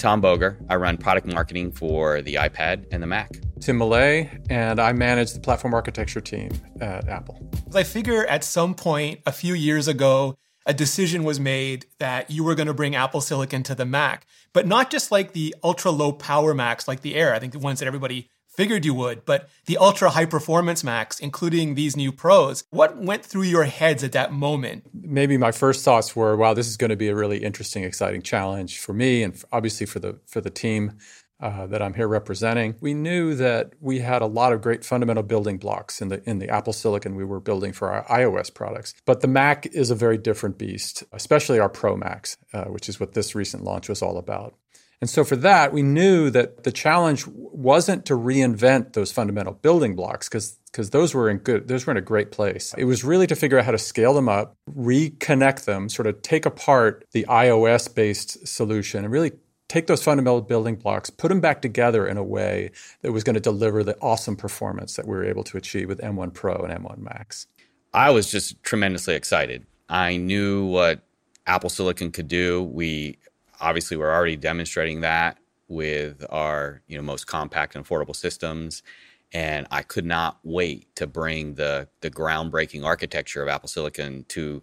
Tom Boger. I run product marketing for the iPad and the Mac. Tim Millet, and I manage the platform architecture team at Apple. I figure at some point a few years ago, a decision was made that you were going to bring Apple Silicon to the Mac, but not just like the ultra low power Macs like the Air, I think the ones that everybody figured you would, but the ultra high performance Macs, including these new Pros. What went through your heads at that moment? Maybe my first thoughts were, wow, this is going to be a really interesting, exciting challenge for me and obviously for the for the team. Uh, that I'm here representing, we knew that we had a lot of great fundamental building blocks in the in the Apple Silicon we were building for our iOS products. But the Mac is a very different beast, especially our Pro Macs, uh, which is what this recent launch was all about. And so for that, we knew that the challenge wasn't to reinvent those fundamental building blocks because because those were in good those were in a great place. It was really to figure out how to scale them up, reconnect them, sort of take apart the iOS based solution and really take those fundamental building blocks, put them back together in a way that was going to deliver the awesome performance that we were able to achieve with M1 Pro and M1 Max. I was just tremendously excited. I knew what Apple Silicon could do. We obviously we're already demonstrating that with our you know most compact and affordable systems and I could not wait to bring the the groundbreaking architecture of Apple Silicon to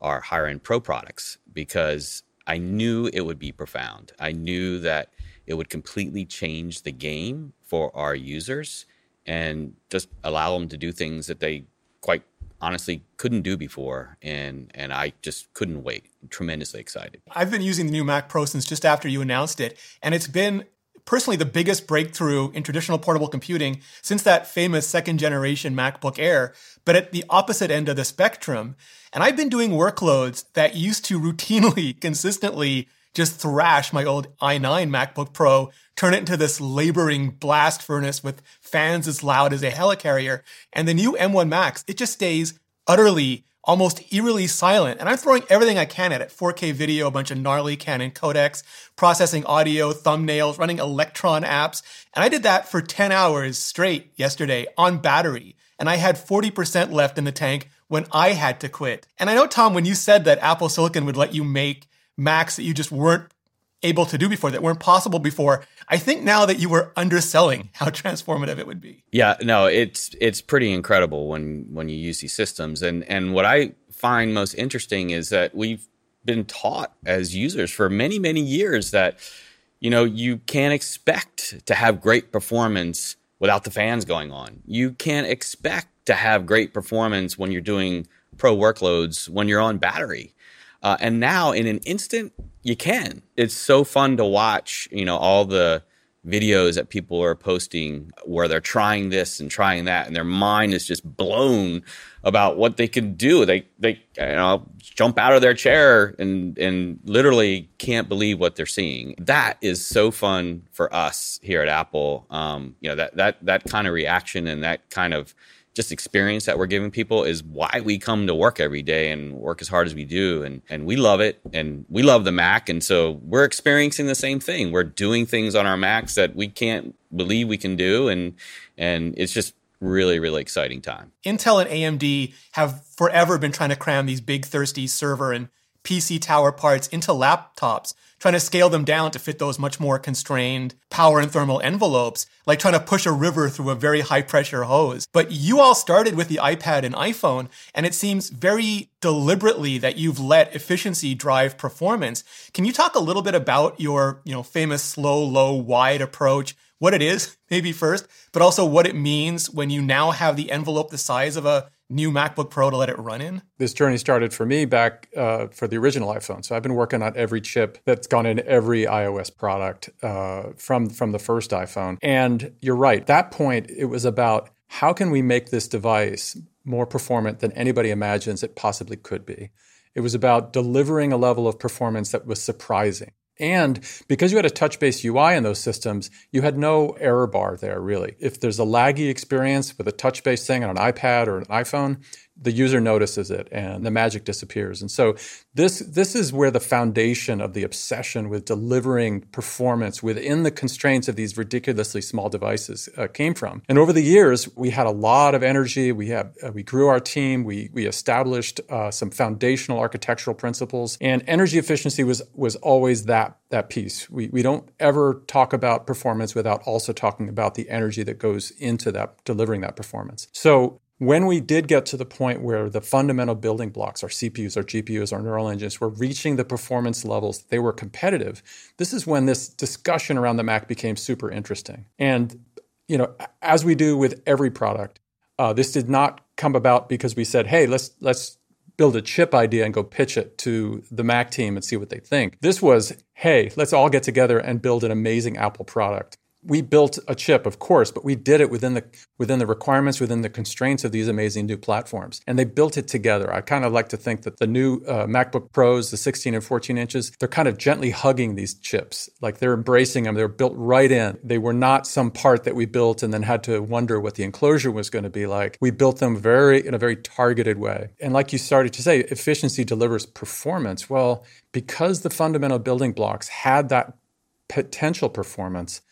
our higher end pro products because I knew it would be profound. I knew that it would completely change the game for our users and just allow them to do things that they quite honestly couldn't do before and and I just couldn't wait. Tremendously excited. I've been using the new Mac Pro since just after you announced it and it's been personally the biggest breakthrough in traditional portable computing since that famous second generation MacBook Air, but at the opposite end of the spectrum. And I've been doing workloads that used to routinely, consistently just thrash my old i9 MacBook Pro, turn it into this laboring blast furnace with fans as loud as a helicarrier. And the new M1 Max, it just stays utterly, almost eerily silent. And I'm throwing everything I can at it 4K video, a bunch of gnarly Canon codecs, processing audio, thumbnails, running Electron apps. And I did that for 10 hours straight yesterday on battery. And I had 40% left in the tank when I had to quit. And I know, Tom, when you said that Apple Silicon would let you make Macs that you just weren't able to do before, that weren't possible before. I think now that you were underselling how transformative it would be. Yeah, no, it's it's pretty incredible when when you use these systems. And and what I find most interesting is that we've been taught as users for many many years that you know you can't expect to have great performance without the fans going on. You can't expect to have great performance when you're doing pro workloads when you're on battery. Uh, and now in an instant, you can. It's so fun to watch, you know, all the videos that people are posting where they're trying this and trying that and their mind is just blown about what they can do. They they you know jump out of their chair and and literally can't believe what they're seeing. That is so fun for us here at apple. Um, you know that that that kind of reaction and that kind of just experience that we're giving people is why we come to work every day and work as hard as we do. And and we love it and we love the Mac. And so we're experiencing the same thing. We're doing things on our Macs that we can't believe we can do. And and it's just really really exciting time. Intel and AMD have forever been trying to cram these big thirsty server and PC tower parts into laptops trying to scale them down to fit those much more constrained power and thermal envelopes, like trying to push a river through a very high pressure hose. But you all started with the iPad and iPhone, and it seems very deliberately that you've let efficiency drive performance. Can you talk a little bit about your, you know, famous slow, low, wide approach? What it is, maybe first, but also what it means when you now have the envelope the size of a new MacBook Pro to let it run in? This journey started for me back uh, for the original iPhone. So I've been working on every chip that's gone in every iOS product uh, from from the first iPhone. And you're right. At that point, it was about how can we make this device more performant than anybody imagines it possibly could be. It was about delivering a level of performance that was surprising. And because you had a touch based UI in those systems, you had no error bar there, really. If there's a laggy experience with a touch based thing on an iPad or an iPhone, the user notices it and the magic disappears. And so this this is where the foundation of the obsession with delivering performance within the constraints of these ridiculously small devices uh, came from. And over the years, we had a lot of energy. We have uh, we grew our team. We we established uh, some foundational architectural principles, and energy efficiency was was always that that piece. We we don't ever talk about performance without also talking about the energy that goes into that delivering that performance. So when we did get to the point where the fundamental building blocks, our CPUs, our GPUs, our neural engines, were reaching the performance levels, they were competitive. This is when this discussion around the Mac became super interesting. And, you know, as we do with every product, uh, this did not come about because we said, hey, let's let's build a chip idea and go pitch it to the Mac team and see what they think. This was, hey, let's all get together and build an amazing Apple product we built a chip, of course, but we did it within the within the requirements, within the constraints of these amazing new platforms, and they built it together. I kind of like to think that the new uh, MacBook Pros, the 16 and 14 inches, they're kind of gently hugging these chips, like they're embracing them. They're built right in. They were not some part that we built and then had to wonder what the enclosure was going to be like. We built them very in a very targeted way, and like you started to say, efficiency delivers performance. Well, because the fundamental building blocks had that potential performance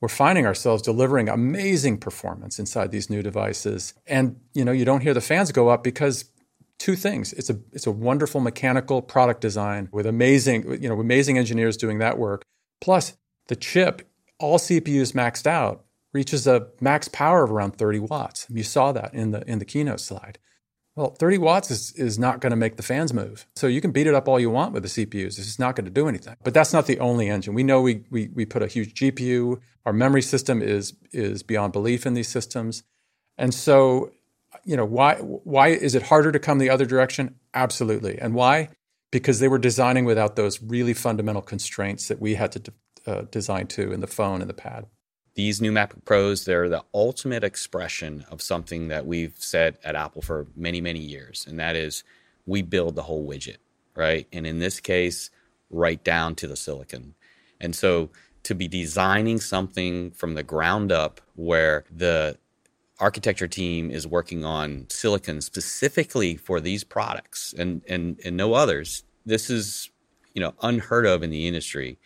we're finding ourselves delivering amazing performance inside these new devices. And you know, you don't hear the fans go up because two things. It's a it's a wonderful mechanical product design with amazing, you know, amazing engineers doing that work. Plus, the chip, all CPUs maxed out, reaches a max power of around 30 watts. You saw that in the in the keynote slide. Well, 30 watts is, is not going to make the fans move. So you can beat it up all you want with the CPUs. It's not going to do anything. But that's not the only engine. We know we, we, we put a huge GPU. Our memory system is, is beyond belief in these systems. And so, you know, why, why is it harder to come the other direction? Absolutely. And why? Because they were designing without those really fundamental constraints that we had to uh, design to in the phone and the pad these new MacBook Pros, they're the ultimate expression of something that we've said at Apple for many, many years. And that is we build the whole widget, right? And in this case, right down to the silicon. And so to be designing something from the ground up where the architecture team is working on silicon specifically for these products and, and, and no others, this is, you know, unheard of in the industry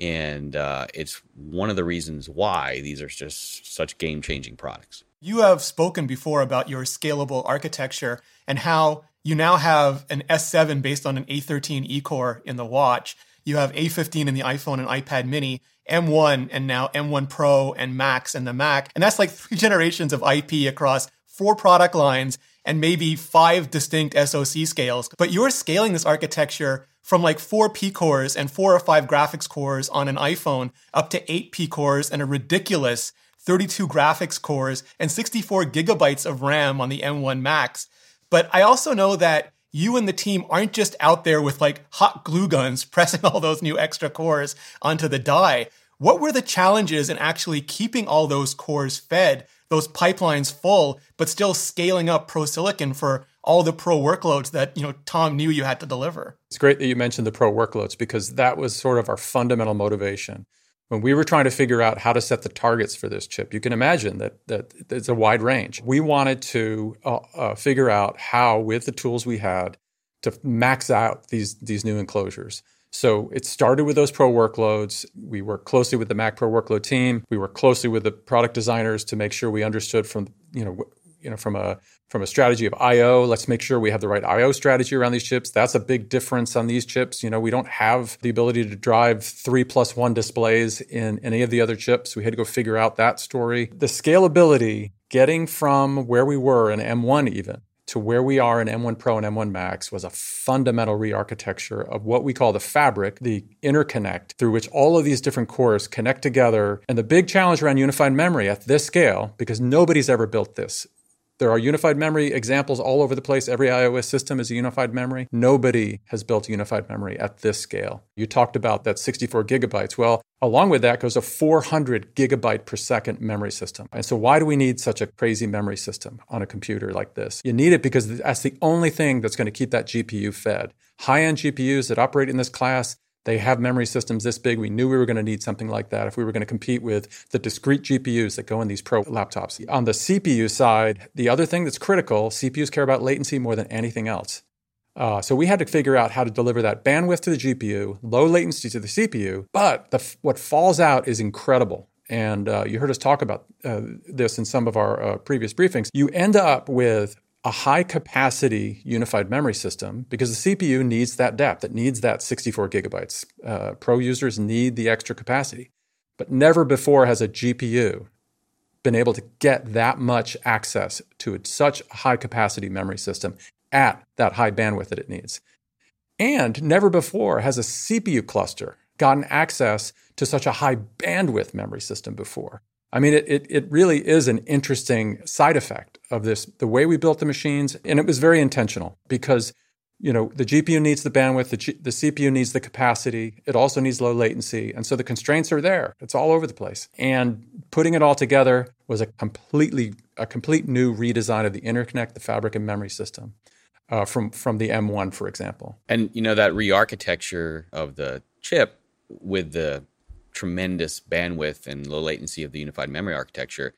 and uh, it's one of the reasons why these are just such game changing products. You have spoken before about your scalable architecture and how you now have an S7 based on an A13 E core in the watch. You have A15 in the iPhone and iPad mini, M1 and now M1 Pro and Max and the Mac. And that's like three generations of IP across four product lines and maybe five distinct SoC scales. But you're scaling this architecture from like four P cores and four or five graphics cores on an iPhone up to eight P cores and a ridiculous 32 graphics cores and 64 gigabytes of RAM on the M1 Max. But I also know that you and the team aren't just out there with like hot glue guns pressing all those new extra cores onto the die. What were the challenges in actually keeping all those cores fed, those pipelines full, but still scaling up Pro Silicon for all the pro workloads that you know Tom knew you had to deliver. It's great that you mentioned the pro workloads because that was sort of our fundamental motivation when we were trying to figure out how to set the targets for this chip. You can imagine that that it's a wide range. We wanted to uh, uh, figure out how, with the tools we had, to max out these these new enclosures. So it started with those pro workloads. We worked closely with the Mac Pro workload team. We worked closely with the product designers to make sure we understood from you know you know from a from a strategy of IO, let's make sure we have the right IO strategy around these chips. That's a big difference on these chips. You know, we don't have the ability to drive three plus one displays in any of the other chips. We had to go figure out that story. The scalability, getting from where we were in M1 even to where we are in M1 Pro and M1 Max was a fundamental re-architecture of what we call the fabric, the interconnect through which all of these different cores connect together. And the big challenge around unified memory at this scale, because nobody's ever built this, there are unified memory examples all over the place. Every iOS system is a unified memory. Nobody has built unified memory at this scale. You talked about that 64 gigabytes. Well, along with that goes a 400 gigabyte per second memory system. And so, why do we need such a crazy memory system on a computer like this? You need it because that's the only thing that's going to keep that GPU fed. High end GPUs that operate in this class, They have memory systems this big. We knew we were going to need something like that if we were going to compete with the discrete GPUs that go in these pro laptops. On the CPU side, the other thing that's critical, CPUs care about latency more than anything else. Uh, so we had to figure out how to deliver that bandwidth to the GPU, low latency to the CPU, but the, what falls out is incredible. And uh, you heard us talk about uh, this in some of our uh, previous briefings. You end up with a high capacity unified memory system because the CPU needs that depth, it needs that 64 gigabytes. Uh, pro users need the extra capacity. But never before has a GPU been able to get that much access to such a high capacity memory system at that high bandwidth that it needs. And never before has a CPU cluster gotten access to such a high bandwidth memory system before. I mean, it, it, it, really is an interesting side effect of this, the way we built the machines. And it was very intentional because, you know, the GPU needs the bandwidth, the, G, the CPU needs the capacity, it also needs low latency. And so the constraints are there. It's all over the place. And putting it all together was a completely, a complete new redesign of the interconnect, the fabric and memory system. Uh, from from the M1, for example, and you know that re-architecture of the chip with the tremendous bandwidth and low latency of the unified memory architecture,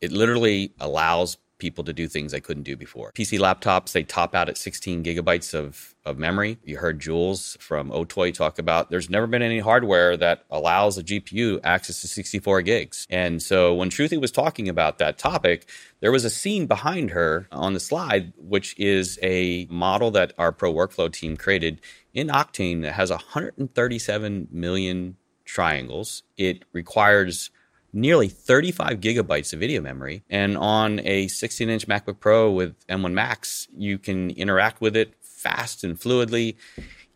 it literally allows people to do things they couldn't do before. PC laptops, they top out at 16 gigabytes of, of memory. You heard Jules from Otoy talk about there's never been any hardware that allows a GPU access to 64 gigs. And so when Shruti was talking about that topic, there was a scene behind her on the slide, which is a model that our Pro Workflow team created in Octane that has 137 million triangles. It requires nearly 35 gigabytes of video memory. And on a 16 inch MacBook Pro with M1 Max, you can interact with it fast and fluidly,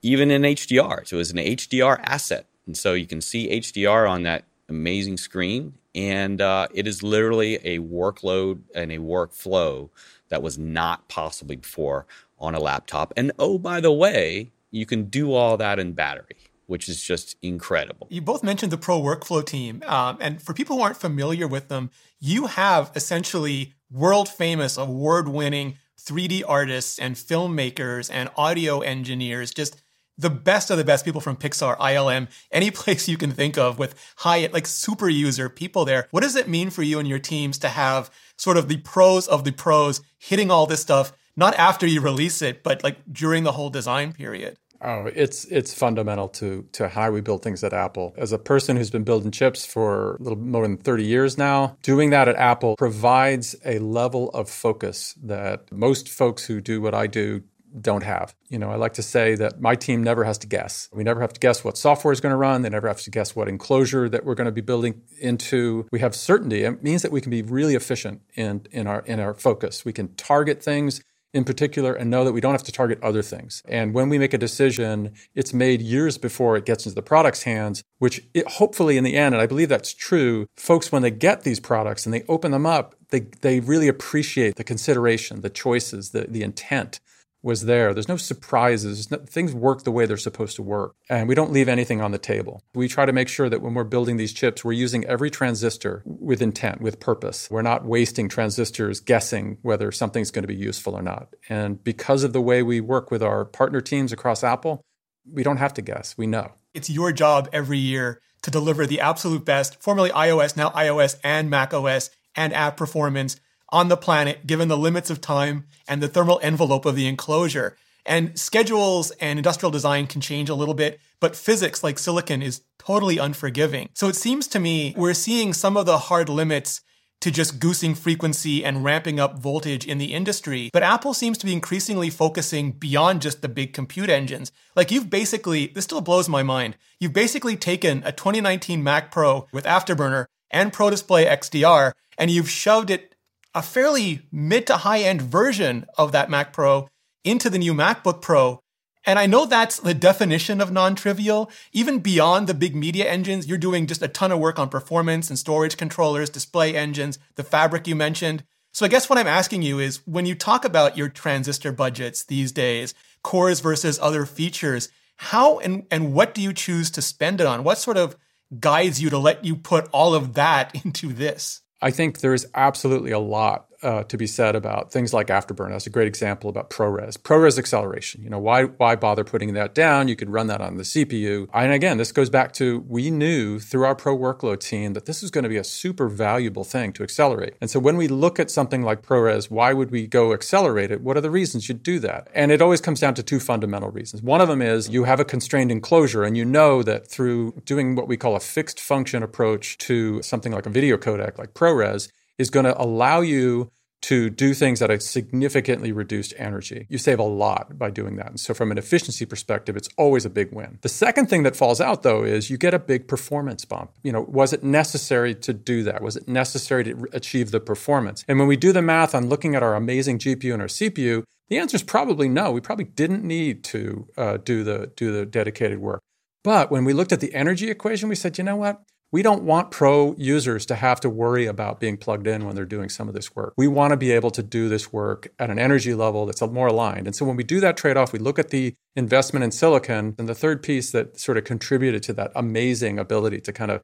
even in HDR. So it's an HDR asset. And so you can see HDR on that amazing screen. And uh, it is literally a workload and a workflow that was not possible before on a laptop. And oh, by the way, you can do all that in battery which is just incredible. You both mentioned the Pro Workflow team. Um, and for people who aren't familiar with them, you have essentially world famous, award winning 3D artists and filmmakers and audio engineers, just the best of the best people from Pixar, ILM, any place you can think of with high, like super user people there. What does it mean for you and your teams to have sort of the pros of the pros hitting all this stuff, not after you release it, but like during the whole design period? Oh, it's it's fundamental to to how we build things at Apple. As a person who's been building chips for a little more than 30 years now, doing that at Apple provides a level of focus that most folks who do what I do don't have. You know, I like to say that my team never has to guess. We never have to guess what software is going to run. They never have to guess what enclosure that we're going to be building into. We have certainty. It means that we can be really efficient in, in our in our focus. We can target things in particular and know that we don't have to target other things. And when we make a decision, it's made years before it gets into the product's hands, which it, hopefully in the end, and I believe that's true, folks, when they get these products and they open them up, they, they really appreciate the consideration, the choices, the, the intent was there. There's no surprises. No, things work the way they're supposed to work. And we don't leave anything on the table. We try to make sure that when we're building these chips, we're using every transistor with intent, with purpose. We're not wasting transistors guessing whether something's going to be useful or not. And because of the way we work with our partner teams across Apple, we don't have to guess. We know. It's your job every year to deliver the absolute best, formerly iOS, now iOS and Mac OS and app performance on the planet given the limits of time and the thermal envelope of the enclosure. And schedules and industrial design can change a little bit, but physics like silicon is totally unforgiving. So it seems to me we're seeing some of the hard limits to just goosing frequency and ramping up voltage in the industry. But Apple seems to be increasingly focusing beyond just the big compute engines. Like you've basically, this still blows my mind. You've basically taken a 2019 Mac Pro with Afterburner and Pro Display XDR and you've shoved it a fairly mid to high end version of that Mac Pro into the new MacBook Pro. And I know that's the definition of non trivial. Even beyond the big media engines, you're doing just a ton of work on performance and storage controllers, display engines, the fabric you mentioned. So I guess what I'm asking you is when you talk about your transistor budgets these days, cores versus other features, how and, and what do you choose to spend it on? What sort of guides you to let you put all of that into this? I think there's absolutely a lot uh, to be said about things like Afterburner. That's a great example about ProRes. ProRes acceleration. You know, why why bother putting that down? You could run that on the CPU. And again, this goes back to we knew through our pro workload team that this was going to be a super valuable thing to accelerate. And so when we look at something like ProRes, why would we go accelerate it? What are the reasons you'd do that? And it always comes down to two fundamental reasons. One of them is you have a constrained enclosure, and you know that through doing what we call a fixed function approach to something like a video codec like ProRes is going to allow you to do things at a significantly reduced energy. You save a lot by doing that. And so, from an efficiency perspective, it's always a big win. The second thing that falls out, though, is you get a big performance bump. You know, was it necessary to do that? Was it necessary to achieve the performance? And when we do the math on looking at our amazing GPU and our CPU, the answer is probably no. We probably didn't need to uh, do the do the dedicated work. But when we looked at the energy equation, we said, you know what? We don't want pro users to have to worry about being plugged in when they're doing some of this work. We want to be able to do this work at an energy level that's more aligned. And so when we do that trade off, we look at the investment in silicon. And the third piece that sort of contributed to that amazing ability to kind of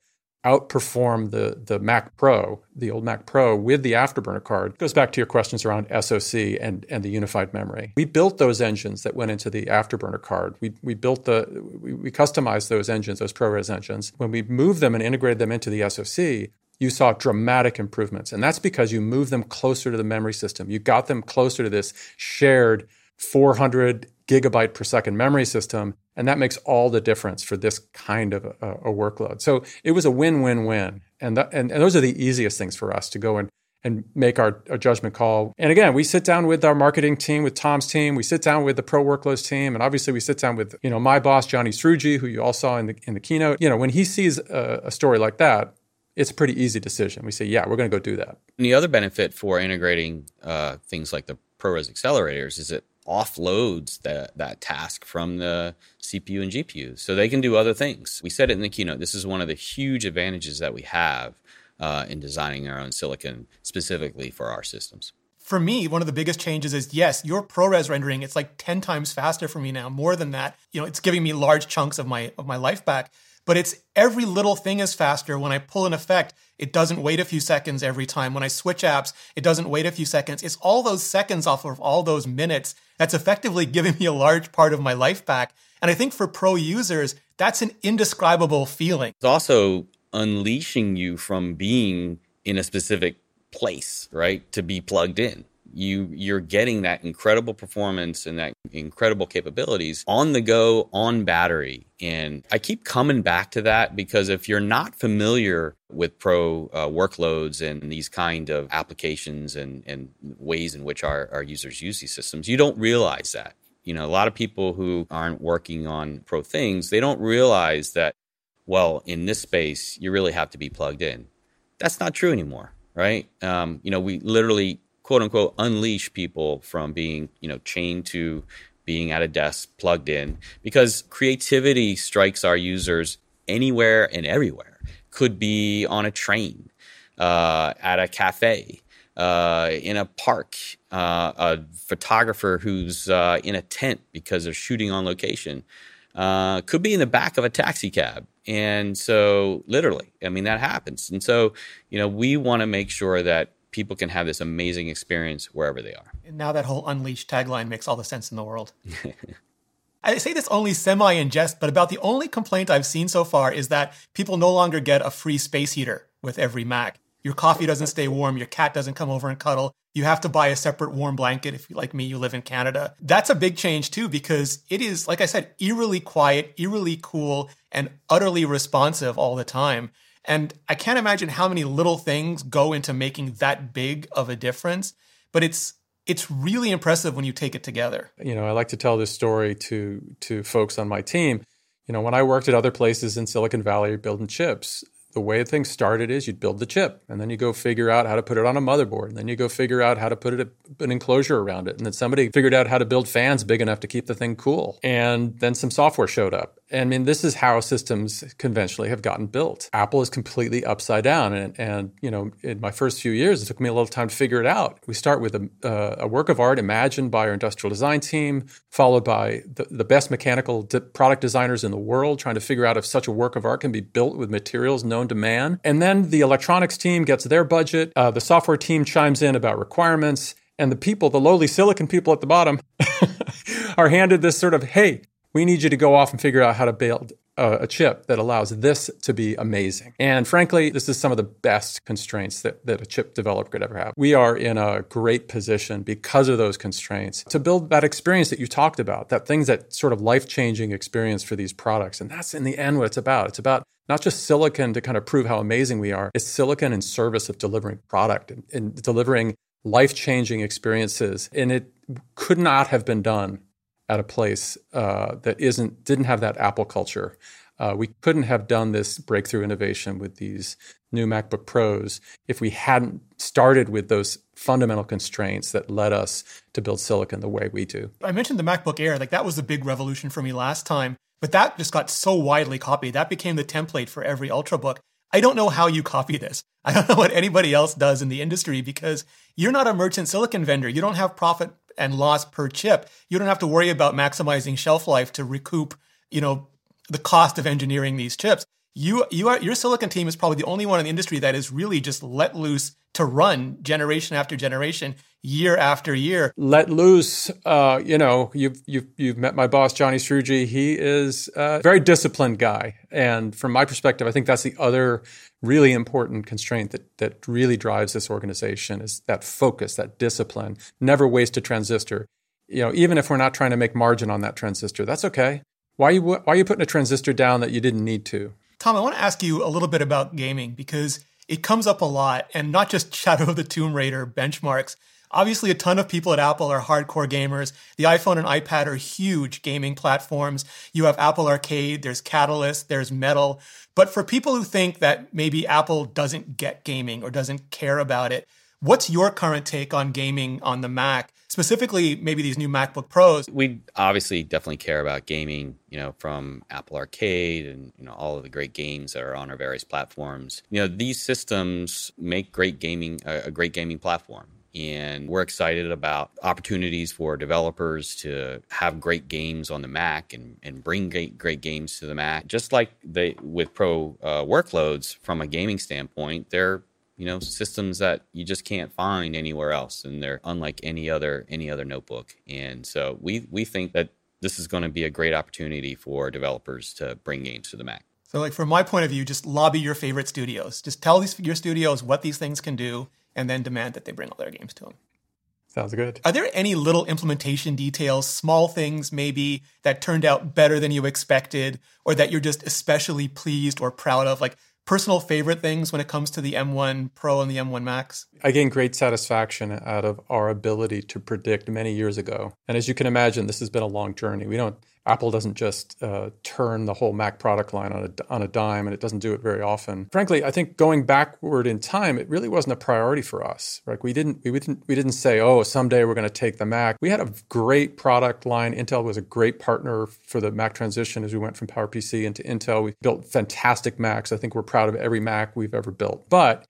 outperform the, the Mac Pro, the old Mac Pro, with the Afterburner card. It goes back to your questions around SoC and, and the unified memory. We built those engines that went into the Afterburner card. We, we built the, we, we customized those engines, those ProRes engines. When we moved them and integrated them into the SoC, you saw dramatic improvements. And that's because you moved them closer to the memory system. You got them closer to this shared 400 gigabyte per second memory system. And that makes all the difference for this kind of a, a workload. So it was a win win win. And, and, and those are the easiest things for us to go and, and make our, our judgment call. And again, we sit down with our marketing team, with Tom's team. We sit down with the pro workloads team. And obviously, we sit down with you know my boss, Johnny Srouji, who you all saw in the, in the keynote. You know, when he sees a, a story like that, it's a pretty easy decision. We say, yeah, we're going to go do that. And the other benefit for integrating uh, things like the ProRes accelerators is it offloads that, that task from the CPU and GPU so they can do other things. We said it in the keynote. This is one of the huge advantages that we have uh, in designing our own silicon specifically for our systems. For me, one of the biggest changes is yes, your ProRes rendering, it's like 10 times faster for me now, more than that. You know, it's giving me large chunks of my of my life back but it's every little thing is faster. When I pull an effect, it doesn't wait a few seconds every time. When I switch apps, it doesn't wait a few seconds. It's all those seconds off of all those minutes that's effectively giving me a large part of my life back. And I think for pro users, that's an indescribable feeling. It's also unleashing you from being in a specific place, right? To be plugged in you you're getting that incredible performance and that incredible capabilities on the go on battery and i keep coming back to that because if you're not familiar with pro uh, workloads and these kind of applications and, and ways in which our, our users use these systems you don't realize that you know a lot of people who aren't working on pro things they don't realize that well in this space you really have to be plugged in. That's not true anymore right? Um, you know we literally quote unquote unleash people from being you know chained to being at a desk plugged in because creativity strikes our users anywhere and everywhere. Could be on a train uh, at a cafe uh, in a park uh, a photographer who's uh, in a tent because they're shooting on location uh, could be in the back of a taxi cab and so literally i mean that happens and so you know we want to make sure that people can have this amazing experience wherever they are. And now that whole unleashed tagline makes all the sense in the world. I say this only semi in jest, but about the only complaint I've seen so far is that people no longer get a free space heater with every Mac. Your coffee doesn't stay warm, your cat doesn't come over and cuddle. You have to buy a separate warm blanket if, you like me, you live in Canada. That's a big change too, because it is, like I said, eerily quiet, eerily cool, and utterly responsive all the time. And I can't imagine how many little things go into making that big of a difference, but it's it's really impressive when you take it together. You know, I like to tell this story to to folks on my team. You know, when I worked at other places in Silicon Valley building chips, the way things started is you'd build the chip and then you go figure out how to put it on a motherboard and then you go figure out how to put it an enclosure around it and then somebody figured out how to build fans big enough to keep the thing cool. And then some software showed up I mean, this is how systems conventionally have gotten built. Apple is completely upside down. And, and you know, in my first few years, it took me a little time to figure it out. We start with a, uh, a work of art imagined by our industrial design team, followed by the, the best mechanical product designers in the world, trying to figure out if such a work of art can be built with materials known to man. And then the electronics team gets their budget. Uh, the software team chimes in about requirements. And the people, the lowly silicon people at the bottom, are handed this sort of, hey, we need you to go off and figure out how to build a, a, chip that allows this to be amazing. And frankly, this is some of the best constraints that, that a chip developer could ever have. We are in a great position because of those constraints to build that experience that you talked about, that things that sort of life changing experience for these products. And that's in the end what it's about. It's about not just silicon to kind of prove how amazing we are, it's silicon in service of delivering product and, and delivering life changing experiences. And it could not have been done at a place uh, that isn't didn't have that Apple culture. Uh, we couldn't have done this breakthrough innovation with these new MacBook Pros if we hadn't started with those fundamental constraints that led us to build silicon the way we do. I mentioned the MacBook Air, like that was the big revolution for me last time, but that just got so widely copied. That became the template for every Ultrabook. I don't know how you copy this. I don't know what anybody else does in the industry because you're not a merchant silicon vendor. You don't have profit and loss per chip. You don't have to worry about maximizing shelf life to recoup, you know, the cost of engineering these chips. You, you are, your silicon team is probably the only one in the industry that is really just let loose to run generation after generation, year after year. Let loose. Uh, you know, you've you've you've met my boss johnny Srouji. He is a very disciplined guy, and from my perspective, I think that's the other really important constraint that that really drives this organization is that focus, that discipline. Never waste a transistor. You know, even if we're not trying to make margin on that transistor, that's okay. Why are you why are you putting a transistor down that you didn't need to? Tom, I want to ask you a little bit about gaming because it comes up a lot, and not just Shadow of the Tomb Raider benchmarks. Obviously, a ton of people at Apple are hardcore gamers. The iPhone and iPad are huge gaming platforms. You have Apple Arcade, there's Catalyst, there's Metal. But for people who think that maybe Apple doesn't get gaming or doesn't care about it, what's your current take on gaming on the Mac? Specifically, maybe these new MacBook Pros. We obviously definitely care about gaming, you know, from Apple Arcade and you know all of the great games that are on our various platforms. You know, these systems make great gaming a great gaming platform and we're excited about opportunities for developers to have great games on the Mac and, and bring great, great games to the Mac. Just like they with pro uh, workloads from a gaming standpoint, they're you know systems that you just can't find anywhere else, and they're unlike any other any other notebook. And so we we think that this is going to be a great opportunity for developers to bring games to the Mac. So, like from my point of view, just lobby your favorite studios. Just tell these your studios what these things can do and then demand that they bring all their games to them. Sounds good. Are there any little implementation details, small things maybe that turned out better than you expected, or that you're just especially pleased or proud of? Like personal favorite things when it comes to the M1 Pro and the M1 Max? I gained great satisfaction out of our ability to predict many years ago. And as you can imagine, this has been a long journey. We don't Apple doesn't just uh, turn the whole Mac product line on a, on a dime, and it doesn't do it very often. Frankly, I think going backward in time, it really wasn't a priority for us. Right? We didn't we didn't we didn't say, oh, someday we're going to take the Mac. We had a great product line. Intel was a great partner for the Mac transition as we went from PowerPC into Intel. We built fantastic Macs. I think we're proud of every Mac we've ever built. But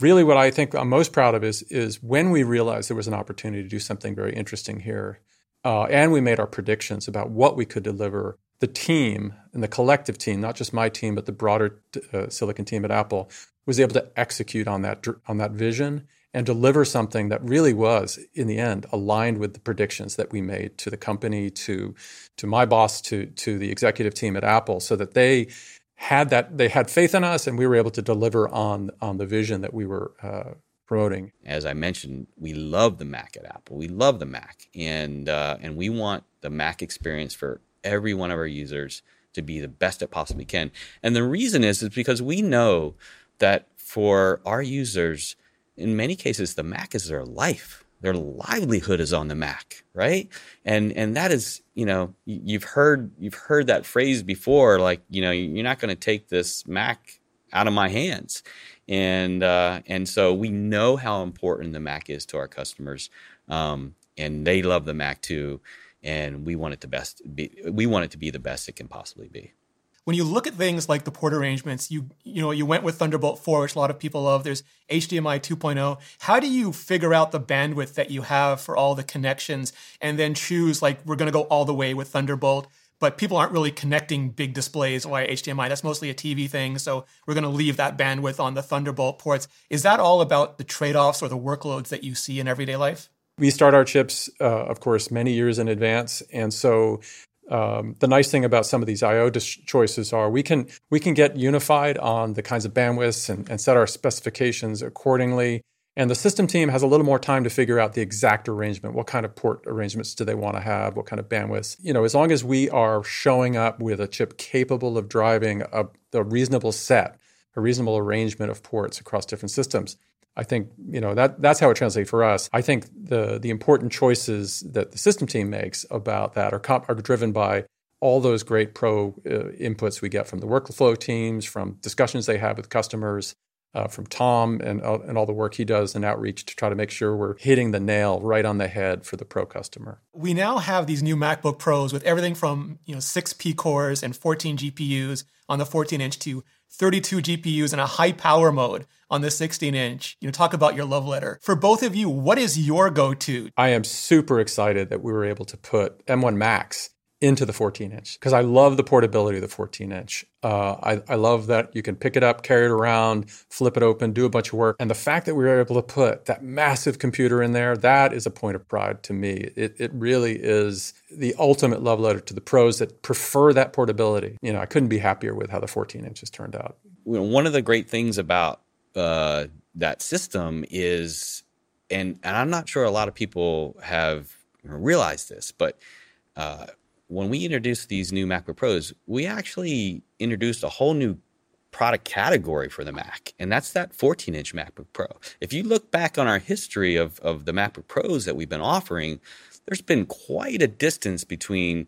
really what I think I'm most proud of is is when we realized there was an opportunity to do something very interesting here uh, and we made our predictions about what we could deliver. The team and the collective team, not just my team, but the broader uh, Silicon team at Apple, was able to execute on that on that vision and deliver something that really was, in the end, aligned with the predictions that we made to the company, to to my boss, to to the executive team at Apple, so that they had that they had faith in us, and we were able to deliver on on the vision that we were uh, promoting. As I mentioned, we love the Mac at Apple. We love the Mac, and uh, and we want the Mac experience for every one of our users to be the best it possibly can. And the reason is is because we know that for our users, in many cases, the Mac is their life. Their livelihood is on the Mac, right? And and that is, you know, you've heard you've heard that phrase before, like, you know, you're not going to take this Mac out of my hands and uh, and so we know how important the Mac is to our customers, um, and they love the Mac too. and we want it to best be, we want it to be the best it can possibly be when you look at things like the port arrangements, you you know you went with Thunderbolt 4, which a lot of people love. There's HDMI 2.0. How do you figure out the bandwidth that you have for all the connections, and then choose like we're going to go all the way with Thunderbolt? But people aren't really connecting big displays via HDMI. That's mostly a TV thing. So we're going to leave that bandwidth on the Thunderbolt ports. Is that all about the trade offs or the workloads that you see in everyday life? We start our chips, uh, of course, many years in advance. And so um, the nice thing about some of these I/O choices are we can we can get unified on the kinds of bandwidths and, and, set our specifications accordingly. And the system team has a little more time to figure out the exact arrangement. What kind of port arrangements do they want to have? What kind of bandwidths? You know, as long as we are showing up with a chip capable of driving a, a reasonable set, a reasonable arrangement of ports across different systems, I think you know that that's how it translates for us. I think the the important choices that the system team makes about that are comp- are driven by all those great pro uh, inputs we get from the workflow teams, from discussions they have with customers, uh, from Tom and uh, and all the work he does in outreach to try to make sure we're hitting the nail right on the head for the pro customer. We now have these new MacBook Pros with everything from you know six P cores and 14 GPUs on the 14 inch to 32 GPUs in a high power mode on the 16 inch. You know, talk about your love letter. For both of you, what is your go to? I am super excited that we were able to put M1 Max into the 14 inch because I love the portability of the 14 inch. Uh, I, I, love that you can pick it up, carry it around, flip it open, do a bunch of work. And the fact that we were able to put that massive computer in there, that is a point of pride to me. It, it really is the ultimate love letter to the pros that prefer that portability. You know, I couldn't be happier with how the 14 inches turned out. One of the great things about uh, that system is, and, and I'm not sure a lot of people have realized this, but uh, when we introduced these new MacBook Pros, we actually introduced a whole new product category for the Mac, and that's that 14 inch MacBook Pro. If you look back on our history of, of the MacBook Pros that we've been offering, there's been quite a distance between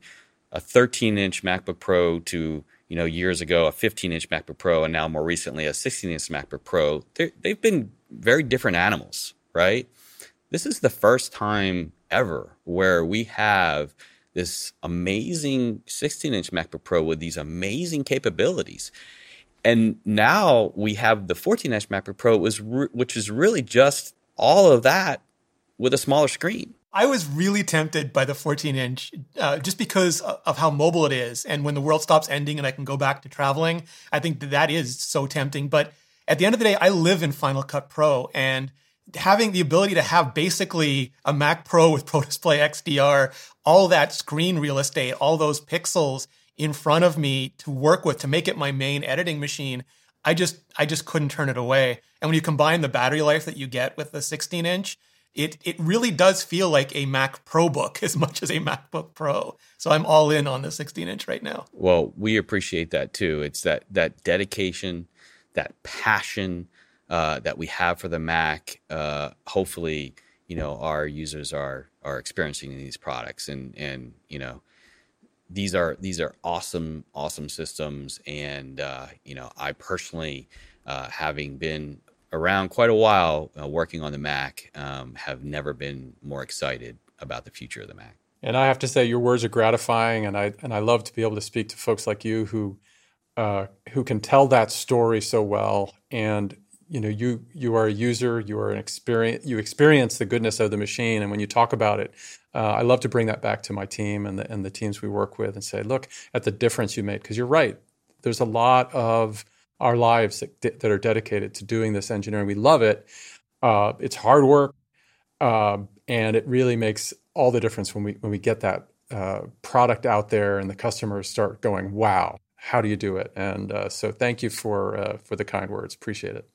a 13 inch MacBook Pro to you know years ago a 15 inch MacBook Pro, and now more recently a 16 inch MacBook Pro. they they've been very different animals, right? This is the first time ever where we have this amazing 16 inch MacBook Pro with these amazing capabilities. And now we have the 14 inch MacBook Pro, which is really just all of that with a smaller screen. I was really tempted by the 14 inch uh, just because of how mobile it is. And when the world stops ending and I can go back to traveling, I think that, that is so tempting. But at the end of the day, I live in Final Cut Pro and having the ability to have basically a Mac Pro with Pro Display XDR, all that screen real estate, all those pixels in front of me to work with to make it my main editing machine, I just I just couldn't turn it away. And when you combine the battery life that you get with the 16 inch, it it really does feel like a Mac Pro book as much as a MacBook Pro. So I'm all in on the 16 inch right now. Well, we appreciate that too. It's that that dedication, that passion, uh, that we have for the Mac, uh, hopefully, you know, our users are are experiencing these products, and and you know, these are these are awesome awesome systems, and uh, you know, I personally, uh, having been around quite a while uh, working on the Mac, um, have never been more excited about the future of the Mac. And I have to say, your words are gratifying, and I and I love to be able to speak to folks like you who who can tell that story so well. And you know you you are a user you are an experience you experience the goodness of the machine. And when you talk about it uh, i love to bring that back to my team and the, and the teams we work with and say look at the difference you made. Because you're right. There's a lot of our lives that, that are dedicated to doing this engineering. We love it. Uh, it's hard work uh, and it really makes all the difference when we when we get that uh, product out there and the customers start going wow how do you do it? And uh, so thank you for uh, for the kind words. Appreciate it